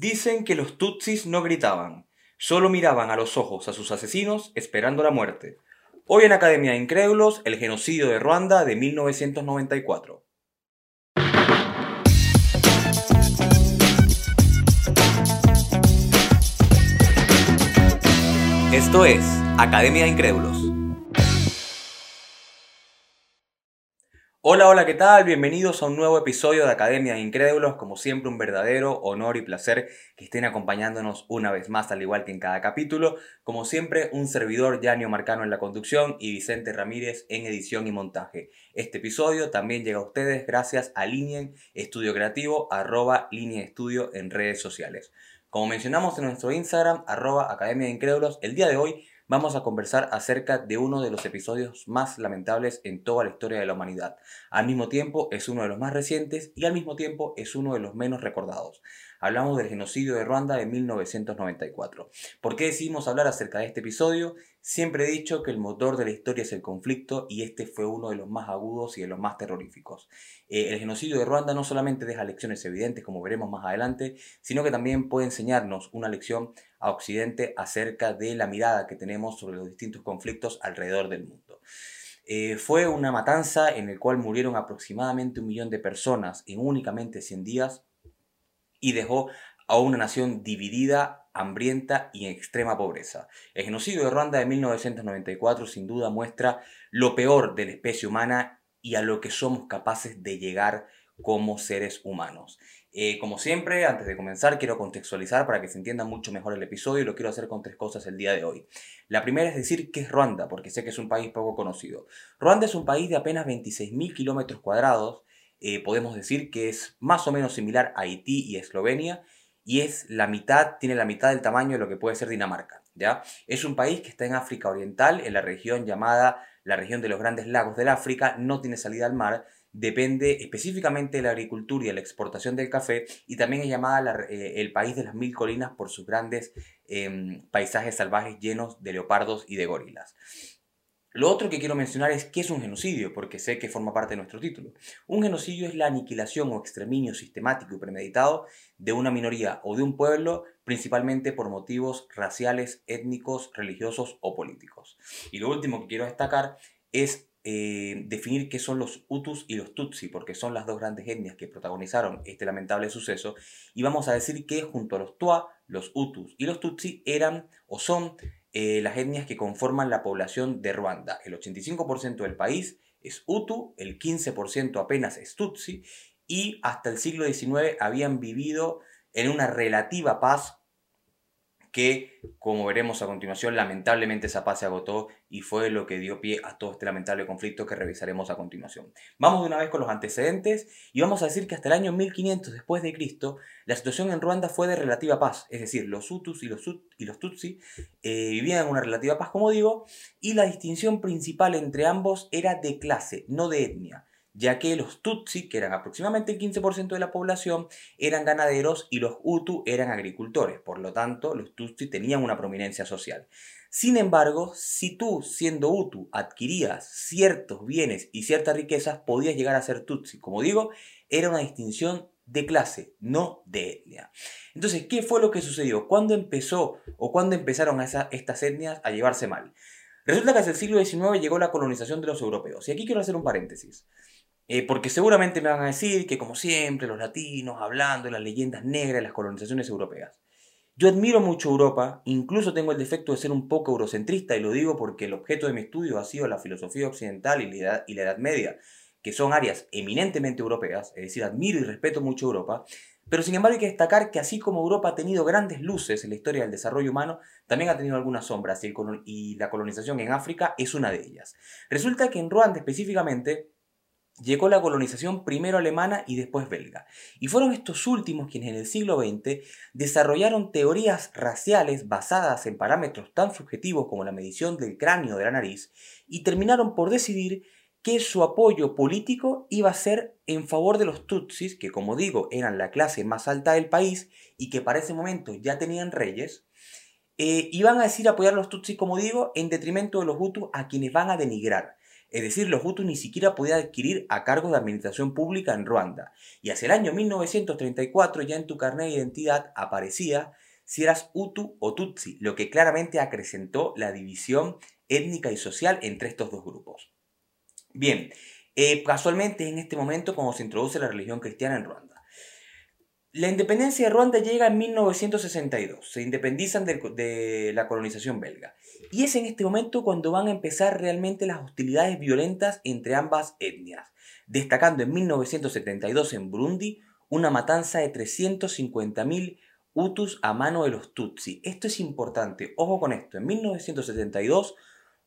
Dicen que los Tutsis no gritaban, solo miraban a los ojos a sus asesinos esperando la muerte. Hoy en Academia de Incrédulos, el genocidio de Ruanda de 1994. Esto es Academia de Incrédulos. Hola, hola, ¿qué tal? Bienvenidos a un nuevo episodio de Academia de Incrédulos. Como siempre, un verdadero honor y placer que estén acompañándonos una vez más, al igual que en cada capítulo. Como siempre, un servidor, Yanio Marcano en la conducción y Vicente Ramírez en edición y montaje. Este episodio también llega a ustedes gracias a Linien Estudio Creativo, arroba Linien Estudio en redes sociales. Como mencionamos en nuestro Instagram, arroba Academia de Incrédulos, el día de hoy vamos a conversar acerca de uno de los episodios más lamentables en toda la historia de la humanidad. Al mismo tiempo es uno de los más recientes y al mismo tiempo es uno de los menos recordados. Hablamos del genocidio de Ruanda de 1994. ¿Por qué decidimos hablar acerca de este episodio? Siempre he dicho que el motor de la historia es el conflicto y este fue uno de los más agudos y de los más terroríficos. Eh, el genocidio de Ruanda no solamente deja lecciones evidentes, como veremos más adelante, sino que también puede enseñarnos una lección a Occidente acerca de la mirada que tenemos sobre los distintos conflictos alrededor del mundo. Eh, fue una matanza en la cual murieron aproximadamente un millón de personas en únicamente 100 días y dejó a una nación dividida, hambrienta y en extrema pobreza. El genocidio de Ruanda de 1994 sin duda muestra lo peor de la especie humana y a lo que somos capaces de llegar como seres humanos. Eh, como siempre, antes de comenzar, quiero contextualizar para que se entienda mucho mejor el episodio y lo quiero hacer con tres cosas el día de hoy. La primera es decir qué es Ruanda, porque sé que es un país poco conocido. Ruanda es un país de apenas 26.000 kilómetros cuadrados, eh, podemos decir que es más o menos similar a Haití y Eslovenia, y es la mitad, tiene la mitad del tamaño de lo que puede ser Dinamarca. ¿ya? Es un país que está en África Oriental, en la región llamada la región de los grandes lagos del África, no tiene salida al mar, depende específicamente de la agricultura y de la exportación del café y también es llamada eh, el país de las mil colinas por sus grandes em, paisajes salvajes llenos de leopardos y de gorilas. Lo otro que quiero mencionar es qué es un genocidio, porque sé que forma parte de nuestro título. Un genocidio es la aniquilación o exterminio sistemático y premeditado de una minoría o de un pueblo, principalmente por motivos raciales, étnicos, religiosos o políticos. Y lo último que quiero destacar es eh, definir qué son los Hutus y los Tutsi, porque son las dos grandes etnias que protagonizaron este lamentable suceso, y vamos a decir que junto a los Tua, los Hutus y los Tutsi eran o son eh, las etnias que conforman la población de Ruanda. El 85% del país es Hutu, el 15% apenas es Tutsi, y hasta el siglo XIX habían vivido en una relativa paz que, como veremos a continuación, lamentablemente esa paz se agotó y fue lo que dio pie a todo este lamentable conflicto que revisaremos a continuación. Vamos de una vez con los antecedentes y vamos a decir que hasta el año 1500 después de Cristo, la situación en Ruanda fue de relativa paz, es decir, los Hutus y los, y los Tutsi eh, vivían en una relativa paz, como digo, y la distinción principal entre ambos era de clase, no de etnia ya que los Tutsi, que eran aproximadamente el 15% de la población, eran ganaderos y los Hutu eran agricultores. Por lo tanto, los Tutsi tenían una prominencia social. Sin embargo, si tú, siendo Hutu, adquirías ciertos bienes y ciertas riquezas, podías llegar a ser Tutsi. Como digo, era una distinción de clase, no de etnia. Entonces, ¿qué fue lo que sucedió? ¿Cuándo empezó o cuándo empezaron estas etnias a llevarse mal? Resulta que hacia el siglo XIX llegó la colonización de los europeos. Y aquí quiero hacer un paréntesis. Eh, porque seguramente me van a decir que, como siempre, los latinos hablando de las leyendas negras de las colonizaciones europeas. Yo admiro mucho Europa, incluso tengo el defecto de ser un poco eurocentrista, y lo digo porque el objeto de mi estudio ha sido la filosofía occidental y la y la edad Media, que son áreas eminentemente europeas, es decir, admiro y respeto mucho Europa, pero sin embargo hay que destacar que así como Europa ha tenido grandes luces en la historia del desarrollo humano, también ha tenido algunas sombras y la colonización en África es una de ellas. Resulta que en Ruanda específicamente llegó la colonización primero alemana y después belga. Y fueron estos últimos quienes en el siglo XX desarrollaron teorías raciales basadas en parámetros tan subjetivos como la medición del cráneo de la nariz y terminaron por decidir que su apoyo político iba a ser en favor de los Tutsis, que como digo eran la clase más alta del país y que para ese momento ya tenían reyes, eh, iban a decir apoyar a los Tutsis, como digo, en detrimento de los Hutus a quienes van a denigrar. Es decir, los Hutus ni siquiera podían adquirir a cargos de administración pública en Ruanda. Y hacia el año 1934 ya en tu carnet de identidad aparecía si eras Hutu o Tutsi, lo que claramente acrecentó la división étnica y social entre estos dos grupos. Bien, eh, casualmente en este momento cuando se introduce la religión cristiana en Ruanda. La independencia de Ruanda llega en 1962, se independizan de, la colonización belga. Y es en este momento cuando van a empezar realmente las hostilidades violentas entre ambas etnias, destacando en 1972 en Burundi una matanza de 350.000 Hutus a mano de los Tutsi. Esto es importante, ojo con esto, en 1972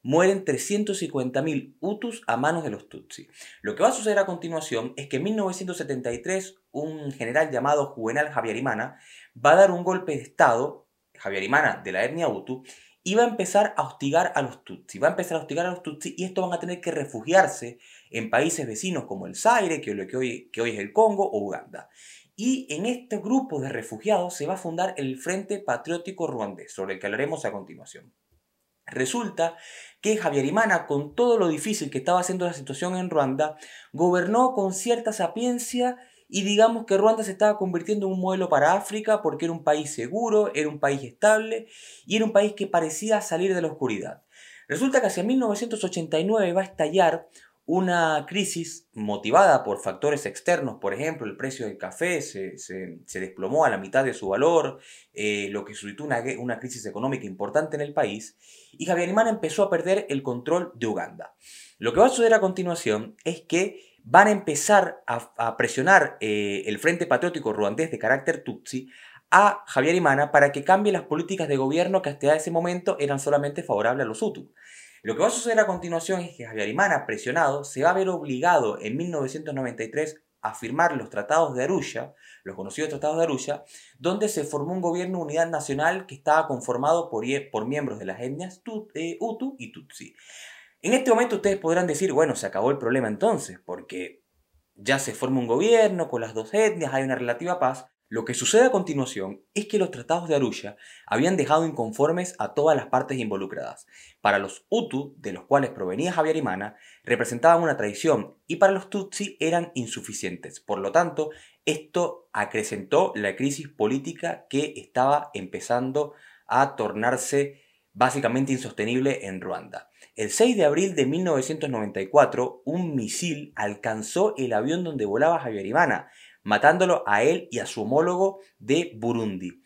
mueren 350.000 Hutus a manos de los Tutsi. Lo que va a suceder a continuación es que en 1973 un general llamado Juvenal Javiarimana va a dar un golpe de Estado, Javiarimana de la etnia Hutu, y va a empezar a hostigar a los Tutsi. Va a empezar a hostigar a los Tutsi y estos van a tener que refugiarse en países vecinos como el Zaire, que, que hoy es el Congo, o Uganda. Y en este grupo de refugiados se va a fundar el Frente Patriótico Ruandés, sobre el que hablaremos a continuación. Resulta que Javier Imana, con todo lo difícil que estaba haciendo la situación en Ruanda, gobernó con cierta sapiencia y digamos que Ruanda se estaba convirtiendo en un modelo para África porque era un país seguro, era un país estable y era un país que parecía salir de la oscuridad. Resulta que hacia 1989 va a estallar una crisis motivada por factores externos, por ejemplo, el precio del café se, desplomó a la mitad de su valor, eh, lo que suscitó una, una, crisis económica importante en el país, y Javier Imán empezó a perder el control de Uganda. Lo que va a suceder a continuación es que van a empezar a, presionar eh, el Frente Patriótico Ruandés de carácter Tutsi a Javier Imana para que cambie las políticas de gobierno que hasta ese momento eran solamente favorables a los Hutu. Lo que va a suceder a continuación es que Javier Imana, presionado, se va a ver obligado en 1993 a firmar los tratados de Arusha, los conocidos tratados de Arusha, donde se formó un gobierno de unidad nacional que estaba conformado por, por miembros de las etnias eh, Hutu y Tutsi. En este momento ustedes podrán decir, bueno, se acabó el problema entonces, porque ya se forma un gobierno con las dos etnias, hay una relativa paz, lo que sucede a continuación es que los tratados de Arusha habían dejado inconformes a todas las partes involucradas. Para los Hutu, de los cuales provenía Javier Imana, representaban una traición y para los Tutsi eran insuficientes. Por lo tanto, esto acrecentó la crisis política que estaba empezando a tornarse básicamente insostenible en Ruanda. El 6 de abril de 1994, un misil alcanzó el avión donde volaba Javier Imana, matándolo a él y a su homólogo de Burundi.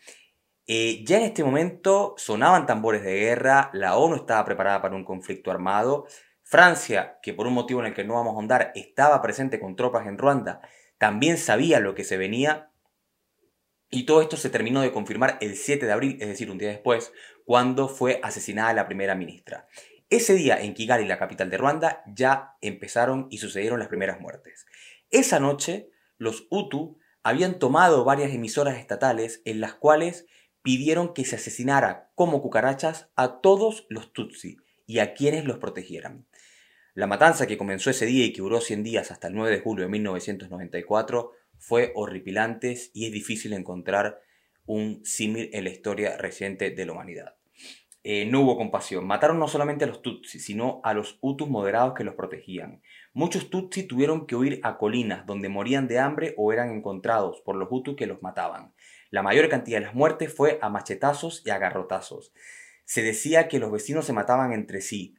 Eh, ya en este momento sonaban tambores de guerra, la ONU estaba preparada para un conflicto armado, Francia, que por un motivo en el que no vamos a ahondar, estaba presente con tropas en Ruanda, también sabía lo que se venía, y todo esto se terminó de confirmar el 7 de abril, es decir, un día después, cuando fue asesinada la primera ministra. Ese día en Kigali, la capital de Ruanda, ya empezaron y sucedieron las primeras muertes. Esa noche, los Hutu habían tomado varias emisoras estatales en las cuales pidieron que se asesinara como cucarachas a todos los Tutsi y a quienes los protegieran. La matanza que comenzó ese día y que duró 100 días hasta el 9 de julio de 1994 fue horripilante y es difícil encontrar un símil en la historia reciente de la humanidad. Eh, no hubo compasión. Mataron no solamente a los Tutsi, sino a los Hutus moderados que los protegían. Muchos Tutsi tuvieron que huir a colinas donde morían de hambre o eran encontrados por los Hutus que los mataban. La mayor cantidad de las muertes fue a machetazos y a garrotazos. Se decía que los vecinos se mataban entre sí.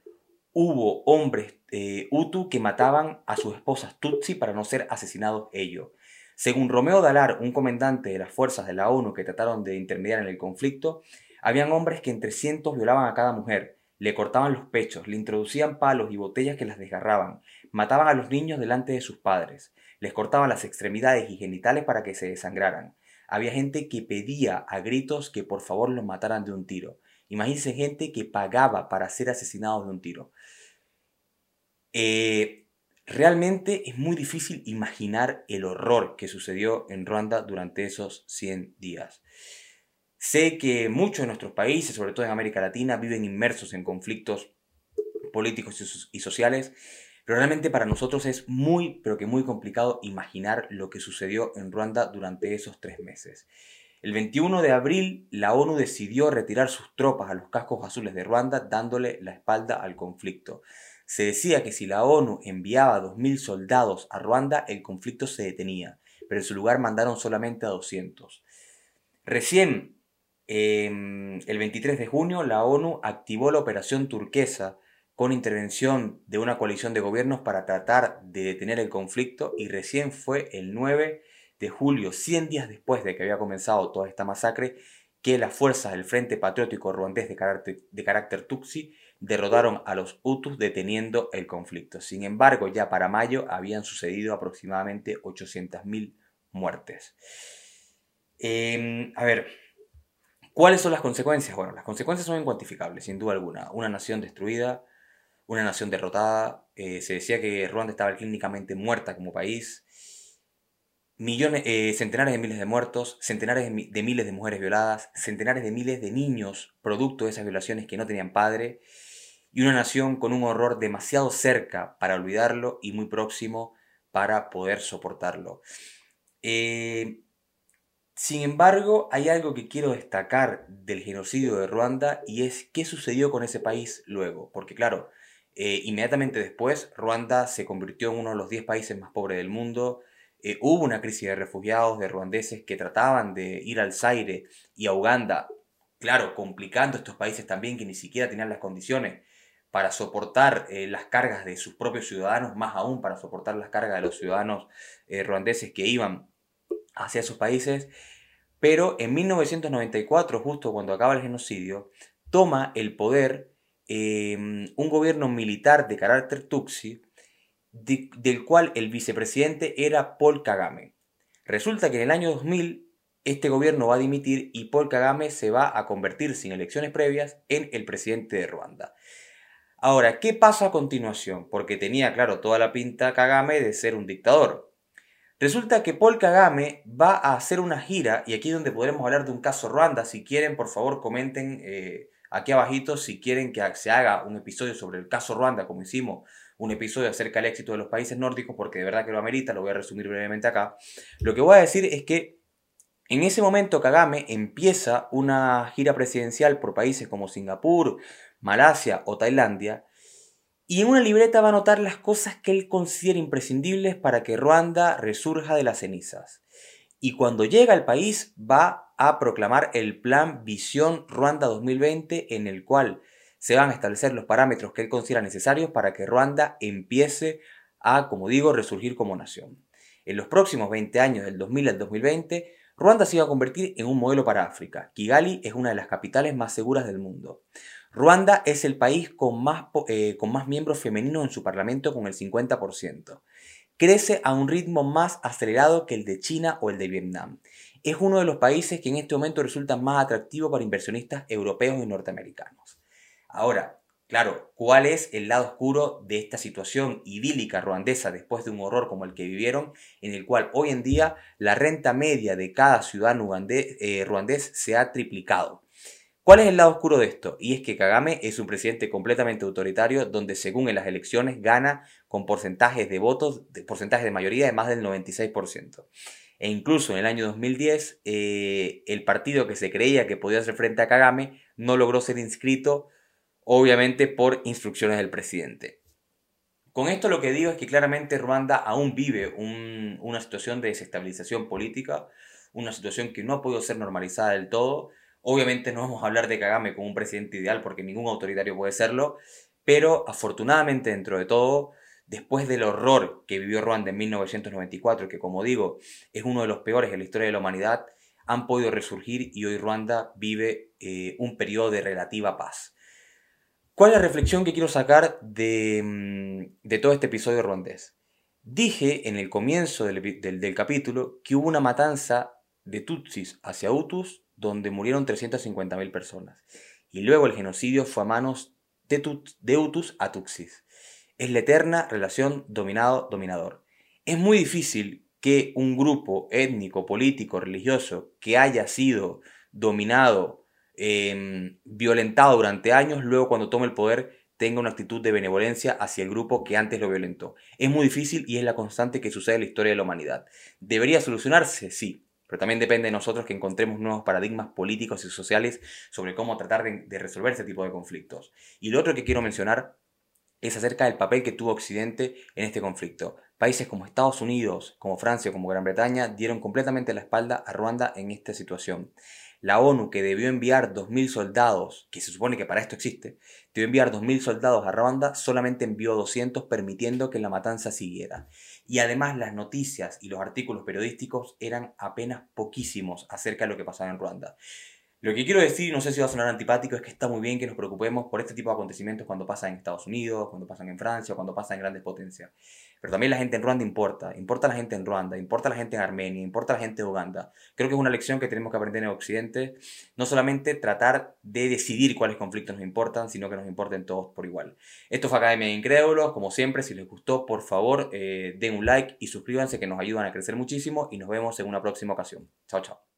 Hubo hombres eh, Hutu que mataban a sus esposas Tutsi para no ser asesinados ellos. Según Romeo Dalar, un comandante de las fuerzas de la ONU que trataron de intermediar en el conflicto, habían hombres que entre cientos violaban a cada mujer, le cortaban los pechos, le introducían palos y botellas que las desgarraban, mataban a los niños delante de sus padres, les cortaban las extremidades y genitales para que se desangraran. Había gente que pedía a gritos que por favor los mataran de un tiro. Imagínense gente que pagaba para ser asesinados de un tiro. Eh, realmente es muy difícil imaginar el horror que sucedió en Ruanda durante esos 100 días. Sé que muchos de nuestros países, sobre todo en América Latina, viven inmersos en conflictos políticos y sociales, pero realmente para nosotros es muy, pero que muy complicado imaginar lo que sucedió en Ruanda durante esos tres meses. El 21 de abril, la ONU decidió retirar sus tropas a los cascos azules de Ruanda, dándole la espalda al conflicto. se decía que si la ONU enviaba 2.000 soldados a Ruanda, el conflicto se detenía, pero en su lugar mandaron solamente a 200. Recién, em, el 23 de junio, la ONU activó la operación turquesa con intervención de una coalición de gobiernos para tratar de detener el conflicto y recién fue el 9 de julio, 100 días después de que había comenzado toda esta masacre, que las fuerzas del Frente Patriótico Ruandés de carácter, Tutsi derrotaron a los Hutus deteniendo el conflicto. Sin embargo, ya para mayo habían sucedido aproximadamente 800.000 muertes. Em, a ver, ¿cuáles son las consecuencias? Bueno, las consecuencias son incuantificables, sin duda alguna. Una nación destruida, una nación derrotada. Eh, se decía que Ruanda estaba clínicamente muerta como país millones, eh, centenares de miles de muertos, centenares de, miles de mujeres violadas, centenares de miles de niños producto de esas violaciones que no tenían padre, y una nación con un horror demasiado cerca para olvidarlo y muy próximo para poder soportarlo. Eh, sin embargo, hay algo que quiero destacar del genocidio de Ruanda y es qué sucedió con ese país luego. Porque claro, eh, inmediatamente después, Ruanda se convirtió en uno de los 10 países más pobres del mundo, eh, hubo una crisis de refugiados, de ruandeses que trataban de ir al Zaire y a Uganda, claro, complicando estos países también que ni siquiera tenían las condiciones para soportar eh, las cargas de sus propios ciudadanos, más aún para soportar las cargas de los ciudadanos ruandeses que iban hacia esos países. Pero en 1994, justo cuando acaba el genocidio, toma el poder un gobierno militar de carácter Tutsi, del cual el vicepresidente era Paul Kagame. Resulta que en el año 2000 este gobierno va a dimitir y Paul Kagame se va a convertir sin elecciones previas en el presidente de Ruanda. Ahora, ¿qué pasa a continuación? Porque tenía, claro, toda la pinta Kagame de ser un dictador. Resulta que Paul Kagame va a hacer una gira, y aquí es donde podremos hablar de un caso Ruanda. Si quieren, por favor, comenten eh, aquí abajito si quieren que se haga un episodio sobre el caso Ruanda, como hicimos un episodio acerca del éxito de los países nórdicos, porque de verdad que lo amerita, lo voy a resumir brevemente acá. Lo que voy a decir es que en ese momento Kagame empieza una gira presidencial por países como Singapur, Malasia o Tailandia, y en una libreta va a anotar las cosas que él considera imprescindibles para que Ruanda resurja de las cenizas. Y cuando llega al país va a proclamar el plan Visión Ruanda 2020 en el cual se van a establecer los parámetros que él considera necesarios para que Ruanda empiece a, como digo, resurgir como nación. En los próximos 20 años, del 2000 al 2020, Ruanda se iba a convertir en un modelo para África. Kigali es una de las capitales más seguras del mundo. Ruanda es el país con más, eh, con más miembros femeninos en su parlamento con el 50%. Crece a un ritmo más acelerado que el de China o el de Vietnam. Es uno de los países que en este momento resulta más atractivo para inversionistas europeos y norteamericanos. Ahora, claro, ¿cuál es el lado oscuro de esta situación idílica ruandesa después de un horror como el que vivieron, en el cual hoy en día la renta media de cada ciudadano eh, ruandés se ha triplicado? ¿Cuál es el lado oscuro de esto? Y es que Kagame es un presidente completamente autoritario donde según en las elecciones gana con porcentajes de votos, porcentajes de mayoría de más del 96%. E incluso en el año 2010 eh, el partido que se creía que podía hacer frente a Kagame no logró ser inscrito obviamente por instrucciones del presidente. Con esto lo que digo es que claramente Ruanda aún vive una situación de desestabilización política, una situación que no ha podido ser normalizada del todo. Obviamente no vamos a hablar de Kagame como un presidente ideal porque ningún autoritario puede serlo, pero afortunadamente dentro de todo, después del horror que vivió Ruanda en 1994, que como digo es uno de los peores en la historia de la humanidad, han podido resurgir y hoy Ruanda vive eh, un periodo de relativa paz. ¿Cuál es la reflexión que quiero sacar de, mm, todo este episodio rondés? Dije en el comienzo del, capítulo que hubo una matanza de Tutsis hacia Hutus donde murieron 350.000 personas. Y luego el genocidio fue a manos de, de Hutus a Tutsis. Es la eterna relación dominado-dominador. Es muy difícil que un grupo étnico, político, religioso que haya sido dominado Em, violentado durante años, luego cuando tome el poder tenga una actitud de benevolencia hacia el grupo que antes lo violentó. Es muy difícil y es la constante que sucede en la historia de la humanidad. ¿Debería solucionarse? Sí, pero también depende de nosotros que encontremos nuevos paradigmas políticos y sociales sobre cómo tratar de, resolver este tipo de conflictos. Y lo otro que quiero mencionar es acerca del papel que tuvo Occidente en este conflicto. Países como Estados Unidos, como Francia, como Gran Bretaña dieron completamente la espalda a Ruanda en esta situación. La ONU, que debió enviar 2.000 soldados, que se supone que para esto existe, debió enviar 2.000 soldados a Ruanda, solamente envió 200 permitiendo que la matanza siguiera. Y además las noticias y los artículos periodísticos eran apenas poquísimos acerca de lo que pasaba en Ruanda. Lo que quiero decir, no sé si va a sonar antipático, es que está muy bien que nos preocupemos por este tipo de acontecimientos cuando pasan en Estados Unidos, cuando pasan en Francia, cuando pasan en grandes potencias. Pero también la gente en Ruanda importa, importa la gente en Ruanda, importa la gente en Armenia, importa la gente de Uganda. Creo que es una lección que tenemos que aprender en Occidente, no solamente tratar de decidir cuáles conflictos nos importan, sino que nos importen todos por igual. Esto fue Academia de Incrédulos, como siempre, si les gustó, por favor, eh, den un like y suscríbanse que nos ayudan a crecer muchísimo y nos vemos en una próxima ocasión. Chao, chao.